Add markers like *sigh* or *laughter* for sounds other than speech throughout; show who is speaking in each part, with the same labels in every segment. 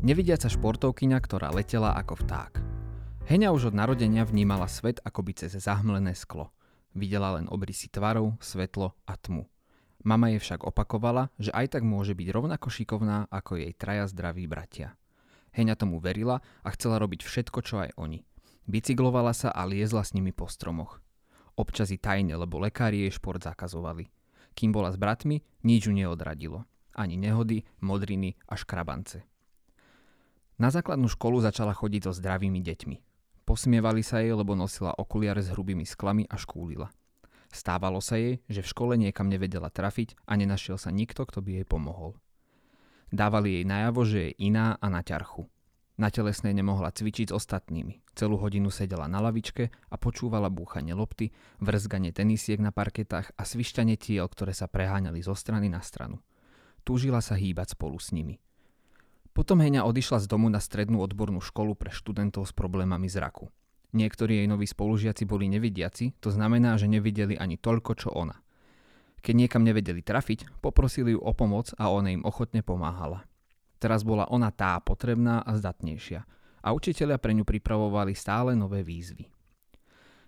Speaker 1: Nevidiaca športovkyňa, ktorá letela ako vták. Heňa už od narodenia vnímala svet akoby cez zahmlené sklo. Videla len obrysy tvarov, svetlo a tmu. Mama jej však opakovala, že aj tak môže byť rovnako šikovná ako jej traja zdraví bratia. Heňa tomu verila a chcela robiť všetko, čo aj oni. Bicyklovala sa a liezla s nimi po stromoch. Občas i tajne, lebo lekári jej šport zakazovali. Kým bola s bratmi, nič ju neodradilo. Ani nehody, modriny a škrabance. Na základnú školu začala chodiť so zdravými deťmi. Posmievali sa jej, lebo nosila okuliare s hrubými sklami a škúlila. Stávalo sa jej, že v škole niekam nevedela trafiť a nenašiel sa nikto, kto by jej pomohol. Dávali jej najavo, že je iná a na ťarchu. Na telesnej nemohla cvičiť s ostatnými. Celú hodinu sedela na lavičke a počúvala búchanie lopty, vrzganie tenisiek na parketách a svišťanie tiel, ktoré sa preháňali zo strany na stranu. Túžila sa hýbať spolu s nimi – potom Heňa odišla z domu na strednú odbornú školu pre študentov s problémami zraku. Niektorí jej noví spolužiaci boli nevidiaci, to znamená, že nevideli ani toľko, čo ona. Keď niekam nevedeli trafiť, poprosili ju o pomoc a ona im ochotne pomáhala. Teraz bola ona tá potrebná a zdatnejšia a učiteľia pre ňu pripravovali stále nové výzvy.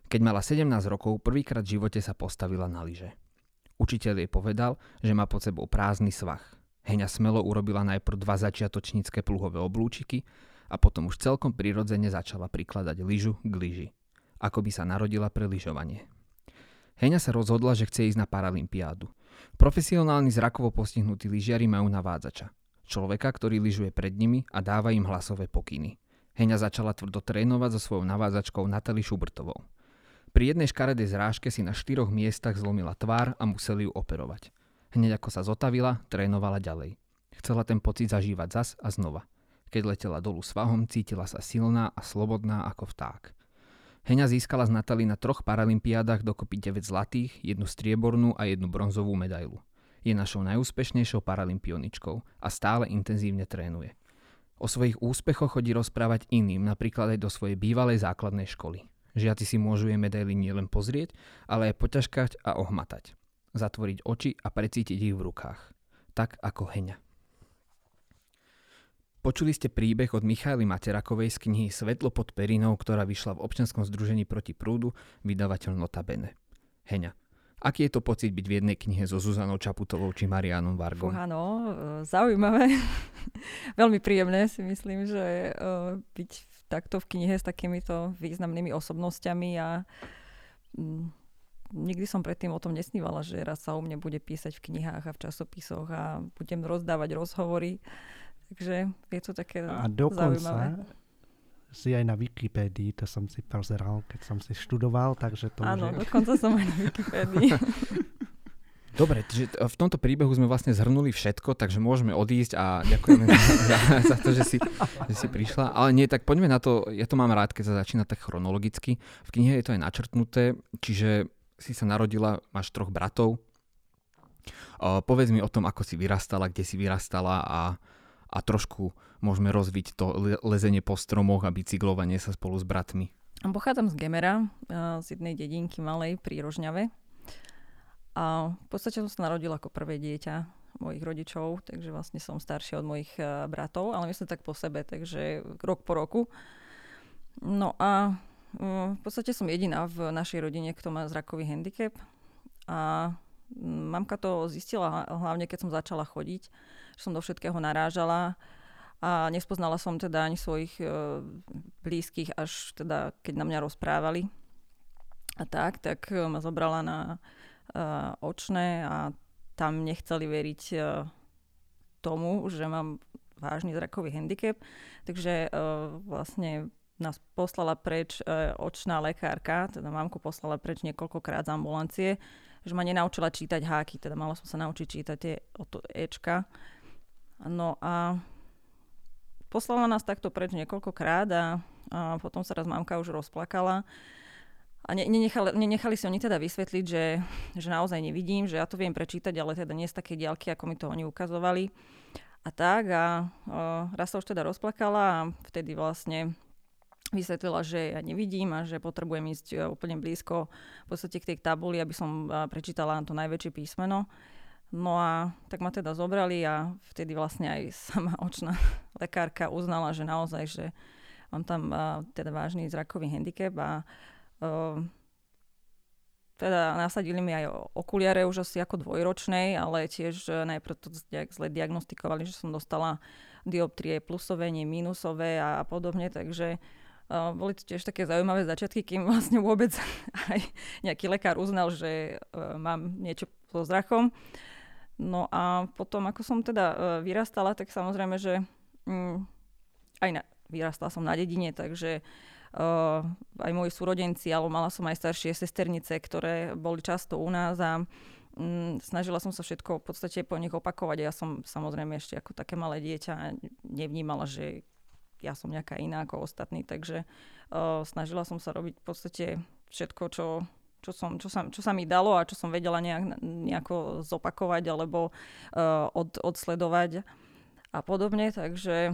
Speaker 1: Keď mala 17 rokov, prvýkrát v živote sa postavila na lyže. Učiteľ jej povedal, že má pod sebou prázdny svach – Heňa smelo urobila najprv dva začiatočnícke pluhové oblúčiky a potom už celkom prirodzene začala prikladať lyžu k lyži. Ako by sa narodila pre lyžovanie. Heňa sa rozhodla, že chce ísť na Paralympiádu. Profesionálni zrakovo postihnutí lyžiari majú navádzača. Človeka, ktorý lyžuje pred nimi a dáva im hlasové pokyny. Heňa začala tvrdo trénovať so svojou navádzačkou Natali Šubertovou. Pri jednej škaredej zrážke si na štyroch miestach zlomila tvár a museli ju operovať. Hneď ako sa zotavila, trénovala ďalej. Chcela ten pocit zažívať zas a znova. Keď letela dolu svahom, cítila sa silná a slobodná ako vták. Heňa získala z Natali na troch paralympiádach dokopy 9 zlatých, jednu striebornú a jednu bronzovú medailu. Je našou najúspešnejšou paralympioničkou a stále intenzívne trénuje. O svojich úspechoch chodí rozprávať iným, napríklad aj do svojej bývalej základnej školy. Žiaci si môžu jej medaily nielen pozrieť, ale aj poťažkať a ohmatať zatvoriť oči a precítiť ich v rukách. Tak ako Heňa. Počuli ste príbeh od Michaily Materakovej z knihy Svetlo pod perinou, ktorá vyšla v občianskom združení proti prúdu, vydavateľ Notabene. Heňa, aký je to pocit byť v jednej knihe so Zuzanou Čaputovou či Marianom Vargom?
Speaker 2: Fú, áno, e, zaujímavé. *laughs* Veľmi príjemné si myslím, že e, byť takto v knihe s takýmito významnými osobnosťami a mm, nikdy som predtým o tom nesnívala, že raz sa o mne bude písať v knihách a v časopisoch a budem rozdávať rozhovory. Takže je to také a dokonca zaujímavé.
Speaker 3: si aj na Wikipédii, to som si pozeral, keď som si študoval, takže to
Speaker 2: Áno,
Speaker 3: už
Speaker 2: je... dokonca som aj na Wikipédii. *laughs*
Speaker 1: Dobre, takže v tomto príbehu sme vlastne zhrnuli všetko, takže môžeme odísť a ďakujeme za, za to, že si, že si prišla. Ale nie, tak poďme na to, ja to mám rád, keď sa začína tak chronologicky. V knihe je to aj načrtnuté, čiže si sa narodila, máš troch bratov. Uh, povedz mi o tom, ako si vyrastala, kde si vyrastala a, a trošku môžeme rozviť to lezenie po stromoch a bicyklovanie sa spolu s bratmi.
Speaker 2: Pochádzam z Gemera, z jednej dedinky malej pri Rožňave. A v podstate som sa narodila ako prvé dieťa mojich rodičov, takže vlastne som staršia od mojich bratov, ale myslím tak po sebe, takže rok po roku. No a v podstate som jediná v našej rodine, kto má zrakový handicap. A mamka to zistila hlavne, keď som začala chodiť, že som do všetkého narážala a nespoznala som teda ani svojich e, blízkych, až teda keď na mňa rozprávali. A tak, tak ma zobrala na e, očné a tam nechceli veriť e, tomu, že mám vážny zrakový handicap, takže vlastne nás poslala preč e, očná lekárka, teda mamku poslala preč niekoľkokrát z ambulancie, že ma nenaučila čítať háky, teda mala som sa naučiť čítať tie Ečka. No a poslala nás takto preč niekoľkokrát a, a potom sa raz mamka už rozplakala. A ne, nenechali, nenechali si oni teda vysvetliť, že, že naozaj nevidím, že ja to viem prečítať, ale teda nie z také diaľky, ako mi to oni ukazovali. A tak a o, raz sa už teda rozplakala a vtedy vlastne vysvetlila, že ja nevidím a že potrebujem ísť e, úplne blízko v podstate k tej tabuli, aby som prečítala to najväčšie písmeno. No a tak ma teda zobrali a vtedy vlastne aj *laughs* sama očná lekárka uznala, že naozaj, že mám tam teda vážny zrakový handicap a teda nasadili mi aj okuliare už asi ako dvojročnej, ale tiež e, najprv to zle diagnostikovali, že som dostala dioptrie plusové, nie minusové a, a podobne, takže uh, boli to tiež také zaujímavé začiatky, kým vlastne vôbec *laughs* aj nejaký lekár uznal, že uh, mám niečo so zrachom. No a potom, ako som teda uh, vyrastala, tak samozrejme, že um, aj na, vyrastala som na dedine, takže uh, aj moji súrodenci, alebo mala som aj staršie sesternice, ktoré boli často u nás a um, snažila som sa všetko v podstate po nich opakovať. Ja som samozrejme ešte ako také malé dieťa nevnímala, že ja som nejaká iná ako ostatní, takže uh, snažila som sa robiť v podstate všetko, čo, čo, som, čo, sa, čo sa mi dalo a čo som vedela nejak, nejako zopakovať alebo uh, od, odsledovať a podobne, takže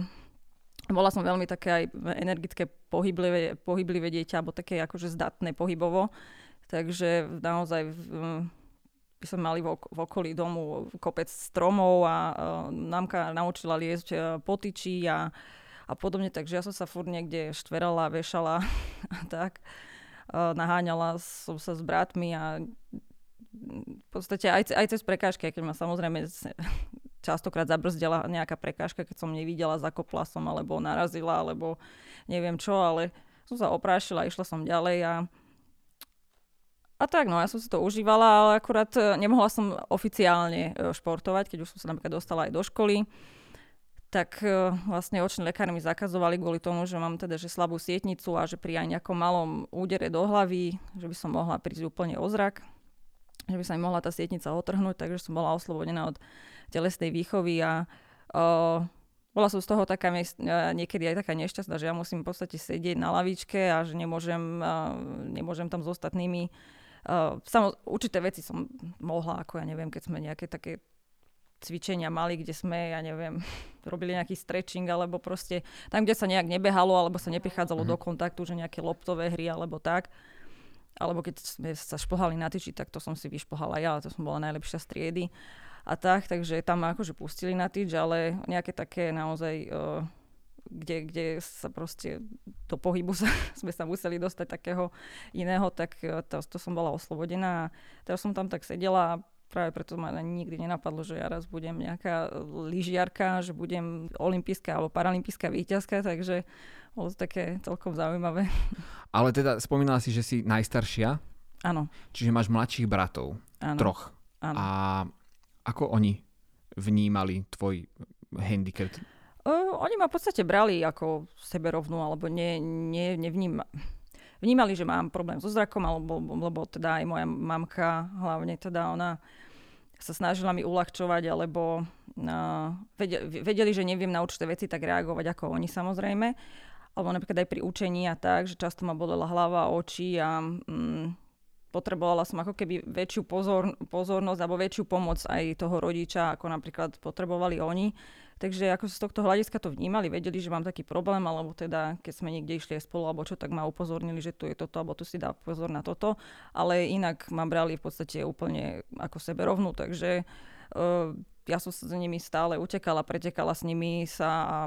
Speaker 2: bola som veľmi také aj energické, pohyblivé, pohyblivé dieťa, alebo také akože zdatné pohybovo. Takže naozaj by sme mali v, okolí domu kopec stromov a uh, námka naučila liesť uh, potyčí a, a podobne, takže ja som sa furt niekde štverala, vešala *laughs* a tak. Naháňala som sa s bratmi a v podstate aj, aj cez prekážky, keď ma samozrejme častokrát zabrzdila nejaká prekážka, keď som nevidela, zakopla som, alebo narazila, alebo neviem čo, ale som sa oprášila, išla som ďalej a a tak, no ja som si to užívala, ale akurát e, nemohla som oficiálne e, športovať, keď už som sa napríklad dostala aj do školy. Tak e, vlastne oční lekári mi zakazovali kvôli tomu, že mám teda že slabú sietnicu a že pri aj nejakom malom údere do hlavy, že by som mohla prísť úplne o zrak, že by sa mi mohla tá sietnica otrhnúť, takže som bola oslobodená od telesnej výchovy a uh, bola som z toho taká niekedy aj taká nešťastná, že ja musím v podstate sedieť na lavičke a že nemôžem, nemôžem tam s ostatnými. Uh, samo, určité veci som mohla, ako ja neviem, keď sme nejaké také cvičenia mali, kde sme, ja neviem, *laughs* robili nejaký stretching, alebo proste tam, kde sa nejak nebehalo, alebo sa neprichádzalo mm-hmm. do kontaktu, že nejaké loptové hry, alebo tak. Alebo keď sme sa šplhali na tyči, tak to som si vyšplhala ja, to som bola najlepšia striedy. A tak, takže tam ma akože pustili na týč, ale nejaké také naozaj, uh, kde, kde sa proste do pohybu *laughs* sa, sme sa museli dostať takého iného, tak uh, to, to som bola oslobodená teraz som tam tak sedela a práve preto ma nikdy nenapadlo, že ja raz budem nejaká lyžiarka, že budem olimpijská alebo paralympijská výťazka, takže bolo to také celkom zaujímavé. *laughs*
Speaker 1: Ale teda spomínala si, že si najstaršia?
Speaker 2: Áno.
Speaker 1: Čiže máš mladších bratov?
Speaker 2: Áno.
Speaker 1: Troch.
Speaker 2: Áno.
Speaker 1: A ako oni vnímali tvoj handicap?
Speaker 2: Uh, oni ma v podstate brali ako seberovnú, alebo ne, ne, nevníma. Vnímali, že mám problém so zrakom, alebo, lebo teda aj moja mamka, hlavne teda ona sa snažila mi uľahčovať, alebo uh, vedeli, že neviem na určité veci tak reagovať ako oni samozrejme. Alebo napríklad aj pri učení a tak, že často ma bolela hlava, oči a um, potrebovala som ako keby väčšiu pozor, pozornosť alebo väčšiu pomoc aj toho rodiča, ako napríklad potrebovali oni. Takže ako z tohto hľadiska to vnímali, vedeli, že mám taký problém, alebo teda keď sme niekde išli spolu alebo čo, tak ma upozornili, že tu je toto, alebo tu si dá pozor na toto. Ale inak ma brali v podstate úplne ako sebe rovnú, takže uh, ja som sa s nimi stále utekala, pretekala s nimi sa a,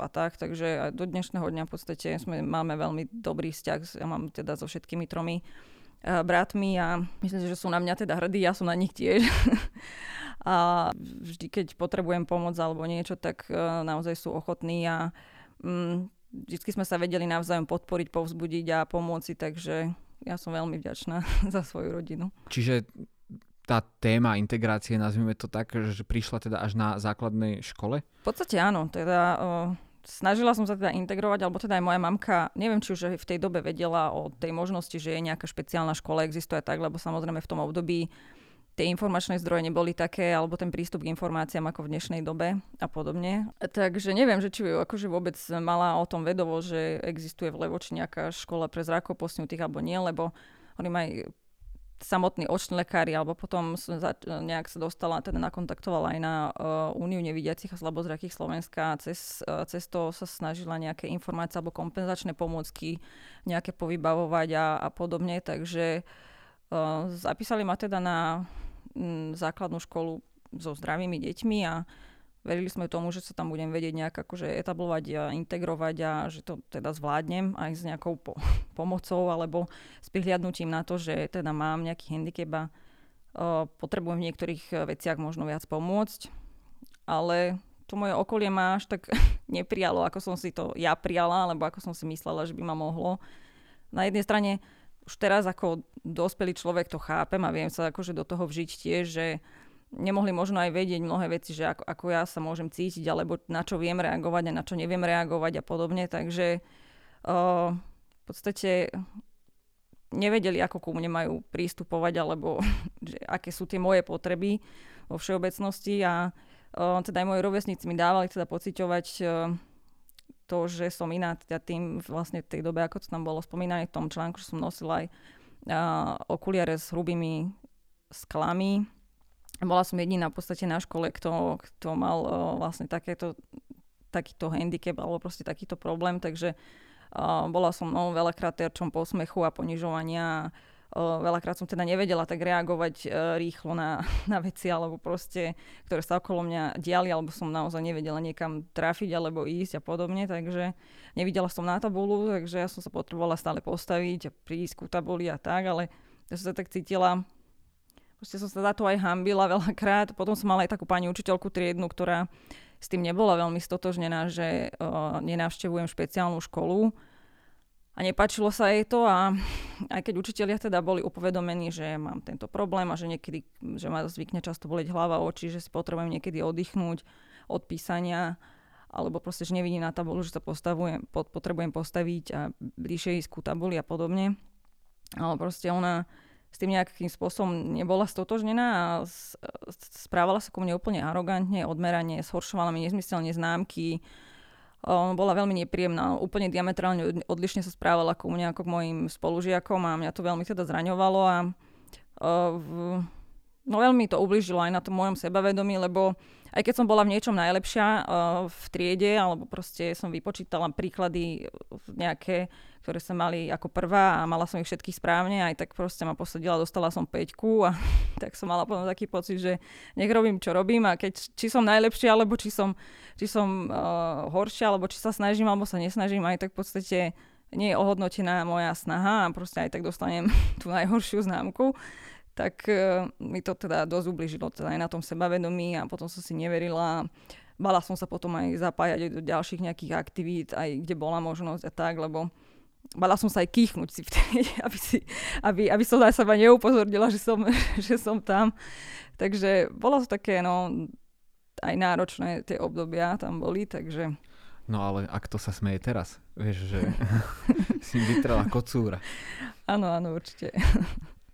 Speaker 2: a tak, takže do dnešného dňa v podstate sme, máme veľmi dobrý vzťah, ja mám teda so všetkými tromi Eh, bratmi a myslím že sú na mňa teda hrdí, ja som na nich tiež. *laughs* a vždy, keď potrebujem pomoc alebo niečo, tak uh, naozaj sú ochotní a um, vždy sme sa vedeli navzájom podporiť, povzbudiť a pomôcť takže ja som veľmi vďačná *laughs* za svoju rodinu.
Speaker 1: Čiže tá téma integrácie, nazvime to tak, že prišla teda až na základnej škole?
Speaker 2: V podstate áno, teda uh, snažila som sa teda integrovať, alebo teda aj moja mamka, neviem, či už v tej dobe vedela o tej možnosti, že je nejaká špeciálna škola, existuje tak, lebo samozrejme v tom období tie informačné zdroje neboli také, alebo ten prístup k informáciám ako v dnešnej dobe a podobne. Takže neviem, že či akože vôbec mala o tom vedovo, že existuje v Levoči nejaká škola pre zrakov postnutých alebo nie, lebo oni majú samotní oční lekári, alebo potom som nejak sa dostala, teda nakontaktovala aj na uh, Úniu nevidiacich a slabozrakých Slovenska a cez, uh, cez to sa snažila nejaké informácie alebo kompenzačné pomôcky nejaké povybavovať a, a podobne, takže uh, zapísali ma teda na základnú školu so zdravými deťmi a verili sme tomu, že sa tam budem vedieť nejak akože etablovať a integrovať a že to teda zvládnem aj s nejakou po- *laughs* pomocou alebo s prihliadnutím na to, že teda mám nejaký handicap a uh, potrebujem v niektorých veciach možno viac pomôcť. Ale to moje okolie ma až tak *laughs* neprijalo, ako som si to ja prijala, alebo ako som si myslela, že by ma mohlo. Na jednej strane už teraz ako dospelý človek to chápem a viem sa akože do toho vžiť tiež, že nemohli možno aj vedieť mnohé veci, že ako, ako ja sa môžem cítiť, alebo na čo viem reagovať a na čo neviem reagovať a podobne. Takže uh, v podstate nevedeli, ako ku mne majú prístupovať, alebo *laughs* že aké sú tie moje potreby vo všeobecnosti a uh, teda aj moji rovesníci mi dávali teda pociťovať uh, to, že som iná teda tým vlastne v tej dobe, ako to tam bolo spomínané v tom článku, že som nosila aj uh, okuliare s hrubými sklami. Bola som jediná v podstate na škole, kto, kto mal uh, vlastne takéto, takýto handicap alebo proste takýto problém, takže uh, bola som no, veľakrát terčom posmechu a ponižovania veľakrát som teda nevedela tak reagovať rýchlo na, *laughs* na veci alebo proste, ktoré sa okolo mňa diali, alebo som naozaj nevedela niekam trafiť alebo ísť a podobne, takže nevidela som na tabulu, takže ja som sa potrebovala stále postaviť a prísť ku tabuli a tak, ale ja som sa tak cítila, proste som sa za to aj hambila *laughs* veľakrát, potom som mala aj takú pani učiteľku triednu, ktorá s tým nebola veľmi stotožnená, že uh, nenavštevujem špeciálnu školu, a nepačilo sa jej to a aj keď učitelia teda boli upovedomení, že mám tento problém a že niekedy, že ma zvykne často boleť hlava, oči, že si potrebujem niekedy oddychnúť od písania, alebo proste, že nevidím na tabulu, že sa postavujem, potrebujem postaviť a bližšie ísť ku tabuli a podobne. Ale proste ona s tým nejakým spôsobom nebola stotožnená a správala sa ku mne úplne arogantne, odmeranie, zhoršovala mi nezmyselne známky, bola veľmi nepríjemná, úplne diametrálne odlišne sa správala ako mňa, ako k mojim spolužiakom a mňa to veľmi teda zraňovalo a uh, no veľmi to ubližilo aj na tom mojom sebavedomí, lebo aj keď som bola v niečom najlepšia uh, v triede, alebo proste som vypočítala príklady nejaké, ktoré sa mali ako prvá a mala som ich všetkých správne, aj tak proste ma posadila, dostala som peťku a *laughs* tak som mala potom taký pocit, že nech robím, čo robím a keď, či som najlepšia, alebo či som, či som uh, horšia, alebo či sa snažím, alebo sa nesnažím, aj tak v podstate nie je ohodnotená moja snaha a proste aj tak dostanem *laughs* tú najhoršiu známku tak uh, mi to teda dosť ubližilo teda aj na tom sebavedomí a potom som si neverila. Bala som sa potom aj zapájať do ďalších nejakých aktivít, aj kde bola možnosť a tak, lebo Bala som sa aj kýchnuť si vtedy, *laughs* aby, si, aby, aby som na seba neupozornila, že som, *laughs* že som tam. Takže bolo to také, no, aj náročné tie obdobia tam boli, takže...
Speaker 1: No ale ak to sa smeje teraz, vieš, že *laughs* si vytrela kocúra.
Speaker 2: Áno, áno, určite.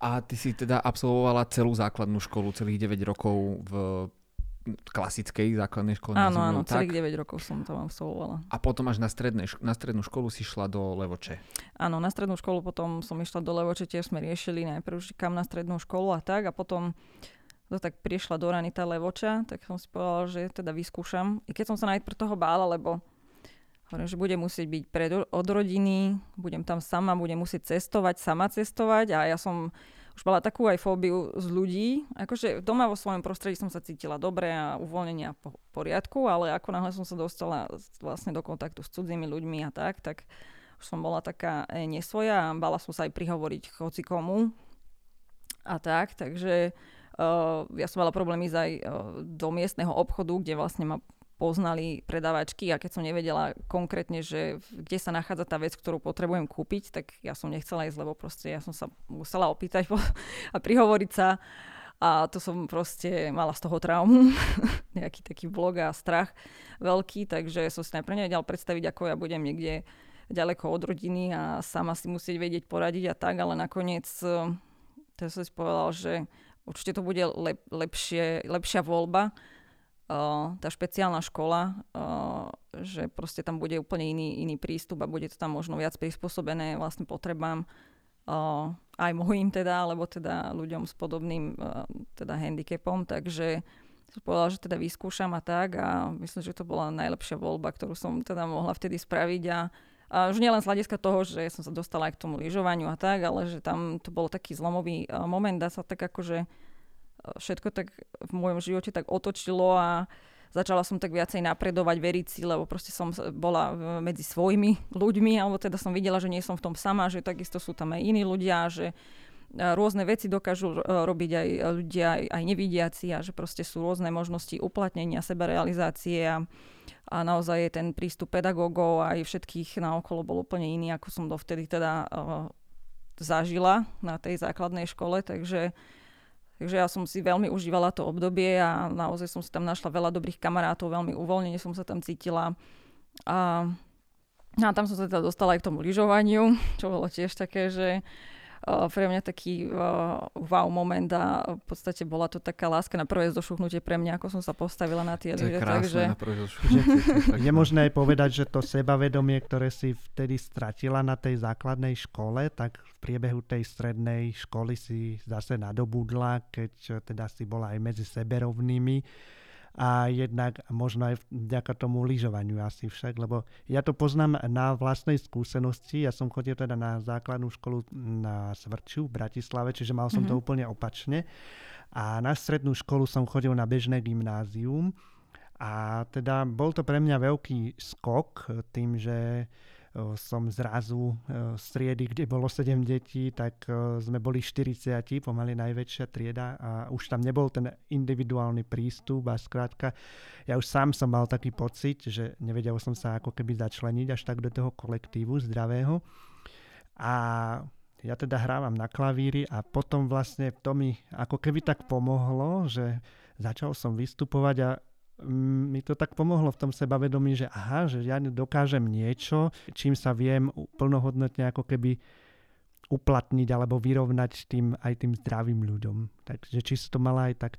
Speaker 1: A ty si teda absolvovala celú základnú školu, celých 9 rokov v klasickej základnej škole.
Speaker 2: Áno, áno, tak. celých 9 rokov som tam absolvovala.
Speaker 1: A potom až na, strednej, na strednú školu si šla do Levoče.
Speaker 2: Áno, na strednú školu potom som išla do Levoče, tiež sme riešili najprv, že kam na strednú školu a tak. A potom to tak prišla do Ranita Levoča, tak som si povedala, že teda vyskúšam. I keď som sa najprv toho bála, lebo Hovorím, že budem musieť byť pred, od rodiny, budem tam sama, budem musieť cestovať, sama cestovať a ja som už mala takú aj fóbiu z ľudí. Akože doma vo svojom prostredí som sa cítila dobre a uvoľnenia po poriadku, ale ako náhle som sa dostala vlastne do kontaktu s cudzími ľuďmi a tak, tak už som bola taká e, nesvoja a bala som sa aj prihovoriť hoci komu a tak, takže uh, ja som mala problémy ísť aj uh, do miestneho obchodu, kde vlastne ma poznali predavačky a keď som nevedela konkrétne, že kde sa nachádza tá vec, ktorú potrebujem kúpiť, tak ja som nechcela ísť, lebo proste ja som sa musela opýtať a prihovoriť sa. A to som proste mala z toho traumu, *laughs* nejaký taký blog a strach veľký, takže som si najprv nevedela predstaviť, ako ja budem niekde ďaleko od rodiny a sama si musieť vedieť poradiť a tak, ale nakoniec to som si povedala, že určite to bude lep, lepšie, lepšia voľba, tá špeciálna škola, že proste tam bude úplne iný, iný prístup a bude to tam možno viac prispôsobené vlastne potrebám aj mojim teda, alebo teda ľuďom s podobným teda handicapom, takže som povedala, že teda vyskúšam a tak a myslím, že to bola najlepšia voľba, ktorú som teda mohla vtedy spraviť. A, a už nielen z hľadiska toho, že som sa dostala aj k tomu lyžovaniu a tak, ale že tam to bol taký zlomový moment, dá sa tak akože všetko tak v môjom živote tak otočilo a začala som tak viacej napredovať, veriť si, lebo proste som bola medzi svojimi ľuďmi, alebo teda som videla, že nie som v tom sama, že takisto sú tam aj iní ľudia, že rôzne veci dokážu e, robiť aj ľudia, aj, nevidiaci a že proste sú rôzne možnosti uplatnenia, sebarealizácie a, a naozaj ten prístup pedagógov aj všetkých naokolo bol úplne iný, ako som dovtedy teda uh, zažila na tej základnej škole, takže Takže ja som si veľmi užívala to obdobie a naozaj som si tam našla veľa dobrých kamarátov, veľmi uvoľnene som sa tam cítila. A, a tam som sa teda dostala aj k tomu lyžovaniu, čo bolo tiež také, že pre mňa taký wow moment a v podstate bola to taká láska na prvé zošuchnutie pre mňa, ako som sa postavila na tie lyže. Takže... *laughs*
Speaker 3: Je možné aj povedať, že to sebavedomie, ktoré si vtedy stratila na tej základnej škole, tak v priebehu tej strednej školy si zase nadobudla, keď teda si bola aj medzi seberovnými a jednak možno aj vďaka tomu lyžovaniu asi však, lebo ja to poznám na vlastnej skúsenosti. Ja som chodil teda na základnú školu na Svrču v Bratislave, čiže mal som mm-hmm. to mhm. úplne opačne. A na strednú školu som chodil na bežné gymnázium. A teda bol to pre mňa veľký skok tým, že som zrazu z triedy, kde bolo 7 detí, tak sme boli 40, pomaly najväčšia trieda a už tam nebol ten individuálny prístup a skrátka ja už sám som mal taký pocit, že nevedel som sa ako keby začleniť až tak do toho kolektívu zdravého. A ja teda hrávam na klavíri a potom vlastne to mi ako keby tak pomohlo, že začal som vystupovať a mi to tak pomohlo v tom sebavedomí, že aha, že ja dokážem niečo, čím sa viem plnohodnotne ako keby uplatniť alebo vyrovnať tým aj tým zdravým ľuďom. Takže či si to mala aj tak,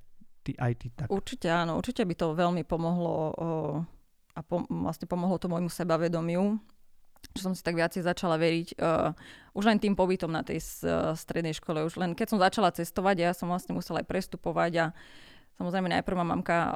Speaker 3: ty, aj ty tak.
Speaker 2: Určite áno, určite by to veľmi pomohlo o, a po, vlastne pomohlo to môjmu sebavedomiu, že som si tak viacej začala veriť uh, už len tým pobytom na tej uh, strednej škole. Už len keď som začala cestovať, ja som vlastne musela aj prestupovať a Samozrejme, najprv ma mamka uh,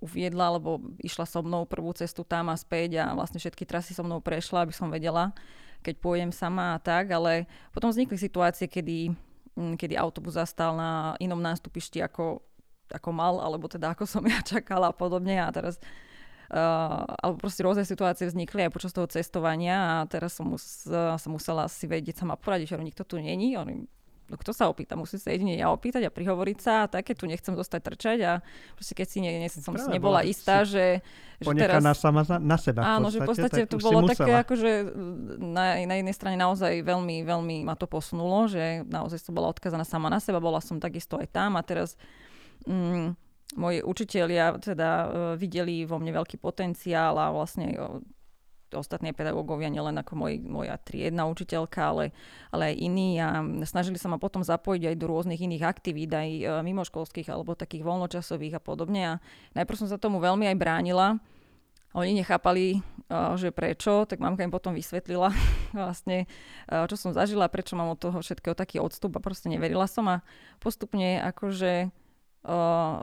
Speaker 2: uviedla, lebo išla so mnou prvú cestu tam a späť a vlastne všetky trasy so mnou prešla, aby som vedela, keď pôjdem sama a tak, ale potom vznikli situácie, kedy, um, kedy autobus zastal na inom nástupišti ako, ako mal, alebo teda ako som *laughs* ja čakala a podobne a teraz Uh, alebo proste rôzne situácie vznikli aj počas toho cestovania a teraz som, mus, uh, som musela si vedieť sama poradiť, že nikto tu není. Oni no kto sa opýta, musí sa jedine ja opýtať a prihovoriť sa a také tu nechcem zostať trčať a proste keď si ne, ne, som si nebola istá, že,
Speaker 3: že teraz... sama za, na seba
Speaker 2: Áno, že v podstate to bolo také akože na, na jednej strane naozaj veľmi, veľmi ma to posunulo, že naozaj som bola odkazaná sama na seba, bola som takisto aj tam a teraz mm, moji učitelia teda uh, videli vo mne veľký potenciál a vlastne uh, ostatní pedagógovia, nielen ako môj, moja triedna učiteľka, ale, ale aj iní a snažili sa ma potom zapojiť aj do rôznych iných aktivít, aj e, mimoškolských alebo takých voľnočasových a podobne. A najprv som sa tomu veľmi aj bránila. Oni nechápali, e, že prečo, tak mamka im potom vysvetlila *laughs* vlastne, e, čo som zažila, prečo mám od toho všetkého taký odstup a proste neverila som a postupne akože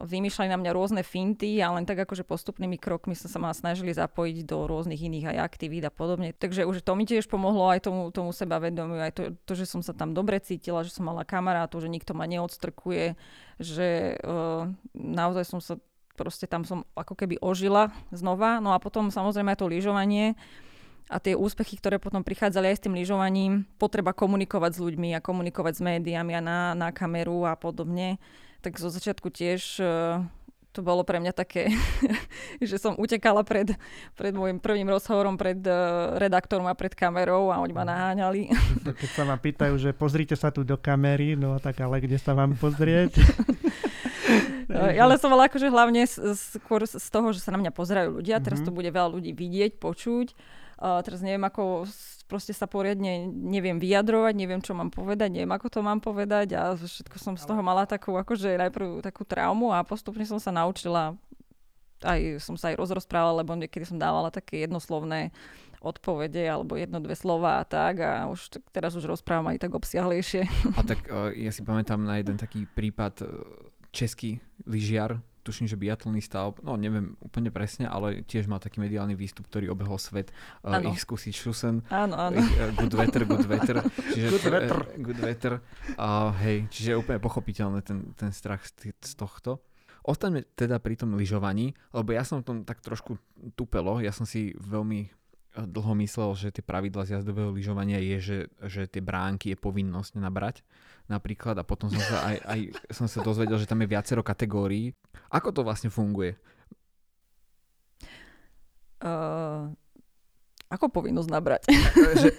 Speaker 2: Vymýšľali na mňa rôzne finty a len tak akože postupnými krokmi sa sa ma snažili zapojiť do rôznych iných aj aktivít a podobne. Takže už to mi tiež pomohlo aj tomu, tomu sebavedomiu, aj to, to, že som sa tam dobre cítila, že som mala kamarátov, že nikto ma neodstrkuje, že uh, naozaj som sa proste tam som ako keby ožila znova. No a potom samozrejme aj to lyžovanie a tie úspechy, ktoré potom prichádzali aj s tým lyžovaním, potreba komunikovať s ľuďmi a komunikovať s médiami a na, na kameru a podobne tak zo začiatku tiež uh, to bolo pre mňa také, *laughs* že som utekala pred, pred môjim prvým rozhovorom pred uh, redaktorom a pred kamerou a oni ma naháňali.
Speaker 3: Keď sa ma pýtajú, že pozrite sa tu do kamery, no tak ale kde sa mám pozrieť? *laughs*
Speaker 2: no, ale som bola akože hlavne skôr z toho, že sa na mňa pozerajú ľudia, teraz mm-hmm. to bude veľa ľudí vidieť, počuť Uh, teraz neviem, ako proste sa poriadne neviem vyjadrovať, neviem, čo mám povedať, neviem, ako to mám povedať a všetko som z toho mala takú, akože najprv takú traumu a postupne som sa naučila aj som sa aj rozrozprávala, lebo niekedy som dávala také jednoslovné odpovede alebo jedno, dve slova a tak a už teraz už rozprávam aj tak obsiahlejšie.
Speaker 1: A tak uh, ja si pamätám na jeden taký prípad uh, český lyžiar, tuším, že biatlonista, no neviem úplne presne, ale tiež mal taký mediálny výstup, ktorý obehol svet. Uh, ich skúsiť šusen.
Speaker 2: Áno, áno.
Speaker 1: Uh, good weather, good weather. *laughs*
Speaker 3: Čiže, good weather.
Speaker 1: Uh, good weather. Uh, hej, čiže je úplne pochopiteľné ten, ten strach z, z tohto. Ostaňme teda pri tom lyžovaní, lebo ja som tom tak trošku tupelo, ja som si veľmi dlho myslel, že tie pravidla z jazdového lyžovania je, že, že tie bránky je povinnosť nabrať napríklad a potom som sa aj, aj som sa dozvedel, že tam je viacero kategórií. Ako to vlastne funguje?
Speaker 2: Uh, ako povinnosť nabrať?
Speaker 1: že,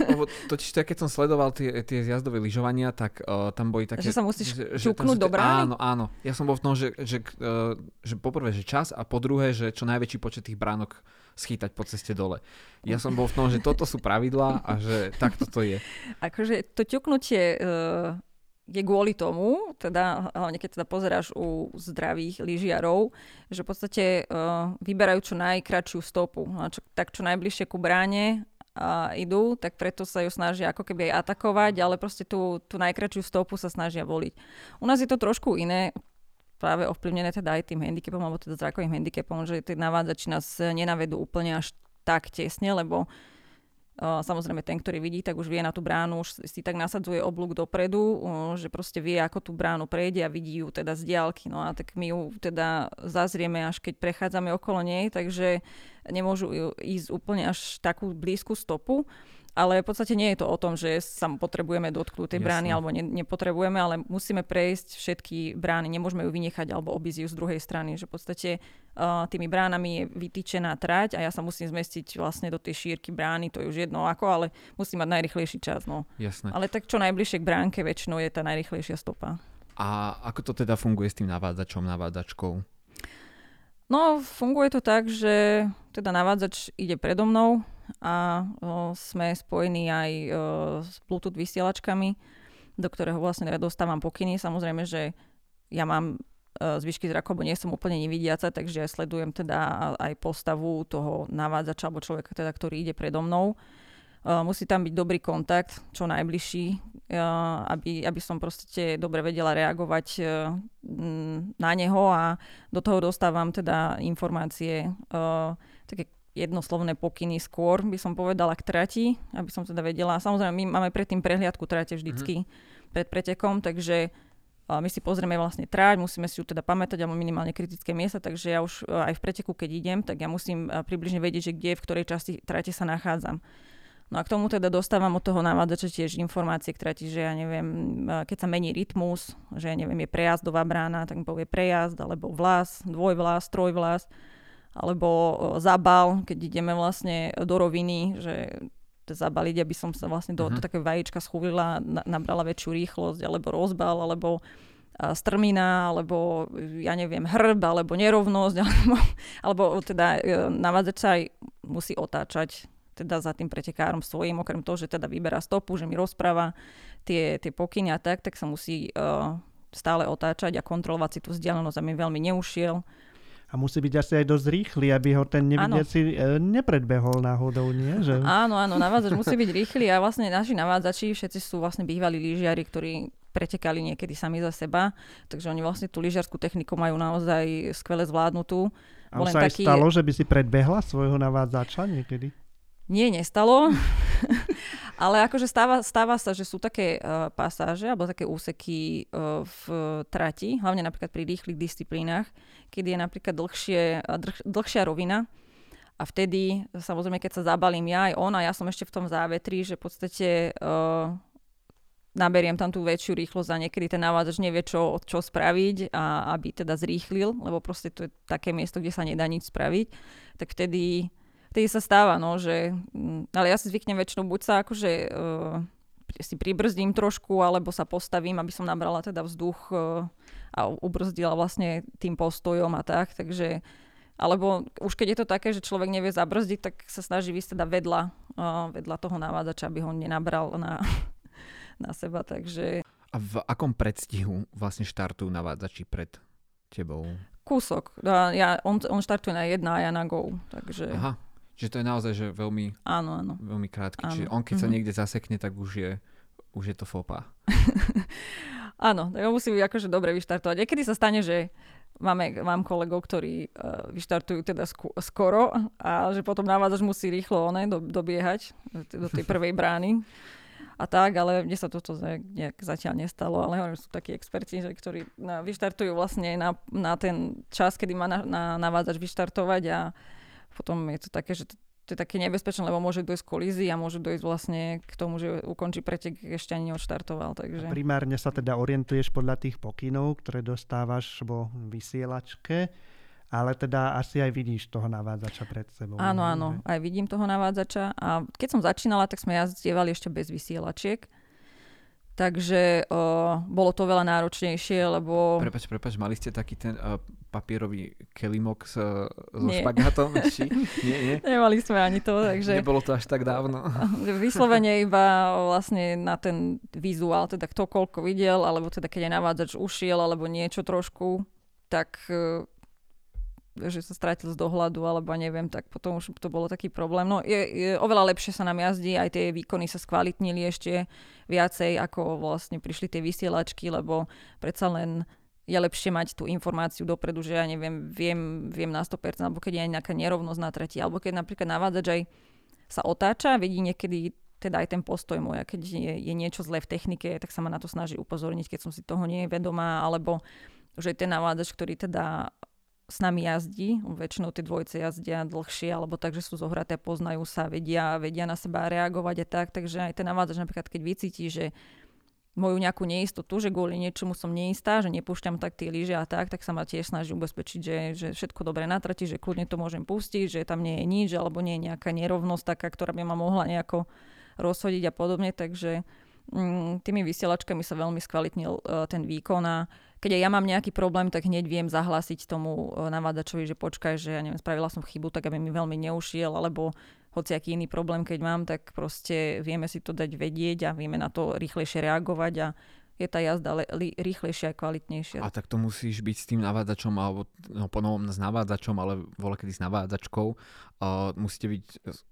Speaker 1: totiž to, keď som sledoval tie, tie zjazdové lyžovania, tak uh, tam boli také...
Speaker 2: Že sa musíš že, ťuknúť do brány?
Speaker 1: Áno, áno. Ja som bol v tom, že, že, uh, že poprvé, že čas a po druhé, že čo najväčší počet tých bránok schytať po ceste dole. Ja som bol v tom, že toto sú pravidlá a že takto to je.
Speaker 2: Akože to ťuknutie uh, je kvôli tomu, teda hlavne keď teda pozeráš u zdravých lyžiarov, že v podstate uh, vyberajú čo najkračšiu stopu. A čo, tak čo najbližšie ku bráne a idú, tak preto sa ju snažia ako keby aj atakovať, ale proste tú, tú najkračšiu stopu sa snažia voliť. U nás je to trošku iné, práve ovplyvnené teda aj tým handicapom, alebo teda zrakovým handicapom, že tie navádzači nás nenavedú úplne až tak tesne, lebo uh, samozrejme ten, ktorý vidí, tak už vie na tú bránu, už si tak nasadzuje oblúk dopredu, že proste vie, ako tú bránu prejde a vidí ju teda z diálky. No a tak my ju teda zazrieme, až keď prechádzame okolo nej, takže nemôžu ísť úplne až takú blízku stopu ale v podstate nie je to o tom, že sa potrebujeme dotknúť tej brány alebo ne, nepotrebujeme, ale musíme prejsť všetky brány, nemôžeme ju vynechať alebo obísť ju z druhej strany, že v podstate uh, tými bránami je vytýčená trať a ja sa musím zmestiť vlastne do tej šírky brány, to je už jedno ako, ale musím mať najrychlejší čas. No.
Speaker 1: Jasné.
Speaker 2: Ale tak čo najbližšie k bránke väčšinou je tá najrychlejšia stopa.
Speaker 1: A ako to teda funguje s tým navádzačom, navádzačkou?
Speaker 2: No, funguje to tak, že teda navádzač ide predo mnou, a o, sme spojení aj o, s Bluetooth vysielačkami, do ktorého vlastne dostávam pokyny. Samozrejme, že ja mám e, zvyšky zraku, lebo nie som úplne nevidiaca, takže sledujem teda aj postavu toho navádzača alebo človeka, teda, ktorý ide predo mnou. Uh, musí tam byť dobrý kontakt, čo najbližší, uh, aby, aby som proste dobre vedela reagovať uh, na neho a do toho dostávam teda informácie také jednoslovné pokyny skôr, by som povedala k trati, aby som teda vedela. Samozrejme, my máme predtým prehliadku trate vždycky mm-hmm. pred pretekom, takže my si pozrieme vlastne trať, musíme si ju teda pamätať, alebo minimálne kritické miesta, takže ja už aj v preteku, keď idem, tak ja musím približne vedieť, že kde, v ktorej časti trate sa nachádzam. No a k tomu teda dostávam od toho návádzača tiež informácie k trati, že ja neviem, keď sa mení rytmus, že ja neviem, je prejazdová brána, tak mi povie prejazd, alebo vlas, dvojvlas, trojvlas alebo zabal, keď ideme vlastne do roviny, že zabaliť, aby som sa vlastne do, uh-huh. do také vajíčka schúlila, na, nabrala väčšiu rýchlosť, alebo rozbal, alebo strmina, alebo ja neviem, hrb, alebo nerovnosť, *laughs* alebo, alebo teda e, navádzač sa aj musí otáčať teda za tým pretekárom svojím, okrem toho, že teda vyberá stopu, že mi rozpráva tie, tie pokyny a tak, tak sa musí uh, stále otáčať a kontrolovať si tú vzdialenosť, aby veľmi neušiel
Speaker 3: a musí byť asi aj dosť rýchly, aby ho ten nevidiaci ano. E, nepredbehol náhodou, nie? Že...
Speaker 2: Áno, áno, *laughs* navádzač musí byť rýchly a vlastne naši navádzači všetci sú vlastne bývalí lyžiari, ktorí pretekali niekedy sami za seba, takže oni vlastne tú lyžiarskú techniku majú naozaj skvele zvládnutú.
Speaker 3: A už sa taký... aj stalo, že by si predbehla svojho navádzača niekedy?
Speaker 2: Nie, nestalo. *laughs* Ale akože stáva, stáva sa, že sú také uh, pasáže alebo také úseky uh, v trati, hlavne napríklad pri rýchlych disciplínach, kedy je napríklad dlhšie, dlh, dlhšia rovina a vtedy, samozrejme, keď sa zabalím ja aj on a ja som ešte v tom závetri, že v podstate uh, naberiem tam tú väčšiu rýchlosť a niekedy ten návádzač nevie, čo, čo spraviť a aby teda zrýchlil, lebo proste to je také miesto, kde sa nedá nič spraviť, tak vtedy vtedy sa stáva, no, že, mm, ale ja si zvyknem väčšinou buď sa akože uh, si pribrzdím trošku, alebo sa postavím, aby som nabrala teda vzduch uh, a ubrzdila vlastne tým postojom a tak, takže alebo už keď je to také, že človek nevie zabrzdiť, tak sa snaží vysť teda vedľa vedľa toho navádzača, aby ho nenabral na, *laughs* na seba, takže...
Speaker 1: A v akom predstihu vlastne štartujú navádzači pred tebou?
Speaker 2: Kúsok. Ja, on, on štartuje na jedna a ja na go, takže...
Speaker 1: Aha, čiže to je naozaj že veľmi,
Speaker 2: áno, áno.
Speaker 1: veľmi krátky. Áno. Čiže on keď mm-hmm. sa mhm. niekde zasekne, tak už je, už je to fopa. *laughs*
Speaker 2: áno, tak musí byť akože dobre vyštartovať. Niekedy sa stane, že máme, mám kolegov, ktorí uh, vyštartujú teda sk- skoro a že potom návádzač musí rýchlo one, do, dobiehať do tej *laughs* prvej brány a tak, ale mne sa toto nejak zatiaľ nestalo, ale hovorím, sú takí experti, že, ktorí na, vyštartujú vlastne na, na ten čas, kedy má na, na, navádzač vyštartovať a potom je to také, že to je také nebezpečné, lebo môže dojsť kolízii a môže dojsť vlastne k tomu, že ukončí pretek ešte ani neodštartoval. Takže...
Speaker 3: A primárne sa teda orientuješ podľa tých pokynov, ktoré dostávaš vo vysielačke, ale teda asi aj vidíš toho navádzača pred sebou.
Speaker 2: Áno, áno, aj vidím toho navádzača a keď som začínala, tak sme jazdievali ešte bez vysielačiek Takže uh, bolo to veľa náročnejšie, lebo...
Speaker 1: Prepač, prepač, mali ste taký ten uh, papierový kelimok s, so nie. špagátom? *laughs* Či? Nie, nie?
Speaker 2: Nemali sme ani to, takže...
Speaker 1: Nebolo to až tak dávno. *laughs*
Speaker 2: Vyslovene iba vlastne na ten vizuál, teda kto koľko videl, alebo teda keď je navádzač ušiel, alebo niečo trošku, tak uh, že sa strátil z dohľadu alebo neviem, tak potom už to bolo taký problém. No je, je oveľa lepšie sa nám jazdí, aj tie výkony sa skvalitnili ešte viacej, ako vlastne prišli tie vysielačky, lebo predsa len je lepšie mať tú informáciu dopredu, že ja neviem, viem, viem na 100%, alebo keď je nejaká nerovnosť na tretí, alebo keď napríklad navádzač aj sa otáča, vidí niekedy teda aj ten postoj môj, keď je, je niečo zlé v technike, tak sa ma na to snaží upozorniť, keď som si toho nie je vedomá, alebo že ten navádzač, ktorý teda s nami jazdí, väčšinou tie dvojce jazdia dlhšie, alebo tak, že sú zohraté, poznajú sa, vedia, vedia na seba reagovať a tak, takže aj ten navádzač napríklad, keď vycíti, že moju nejakú neistotu, že kvôli niečomu som neistá, že nepúšťam tak tie lyže a tak, tak sa ma tiež snaží ubezpečiť, že, že všetko dobre natrati, že kľudne to môžem pustiť, že tam nie je nič, alebo nie je nejaká nerovnosť taká, ktorá by ma mohla nejako rozhodiť a podobne, takže mm, tými vysielačkami sa veľmi skvalitnil uh, ten výkon a keď ja mám nejaký problém, tak hneď viem zahlásiť tomu e, navádzačovi, že počkaj, že ja neviem, spravila som chybu, tak aby mi veľmi neušiel, alebo aký iný problém, keď mám, tak proste vieme si to dať vedieť a vieme na to rýchlejšie reagovať a je tá jazda le, li, rýchlejšia a kvalitnejšia.
Speaker 1: A tak to musíš byť s tým navádzačom, alebo no, ponovom s navádzačom, ale voľa kedy s navádzačkou. Uh, musíte byť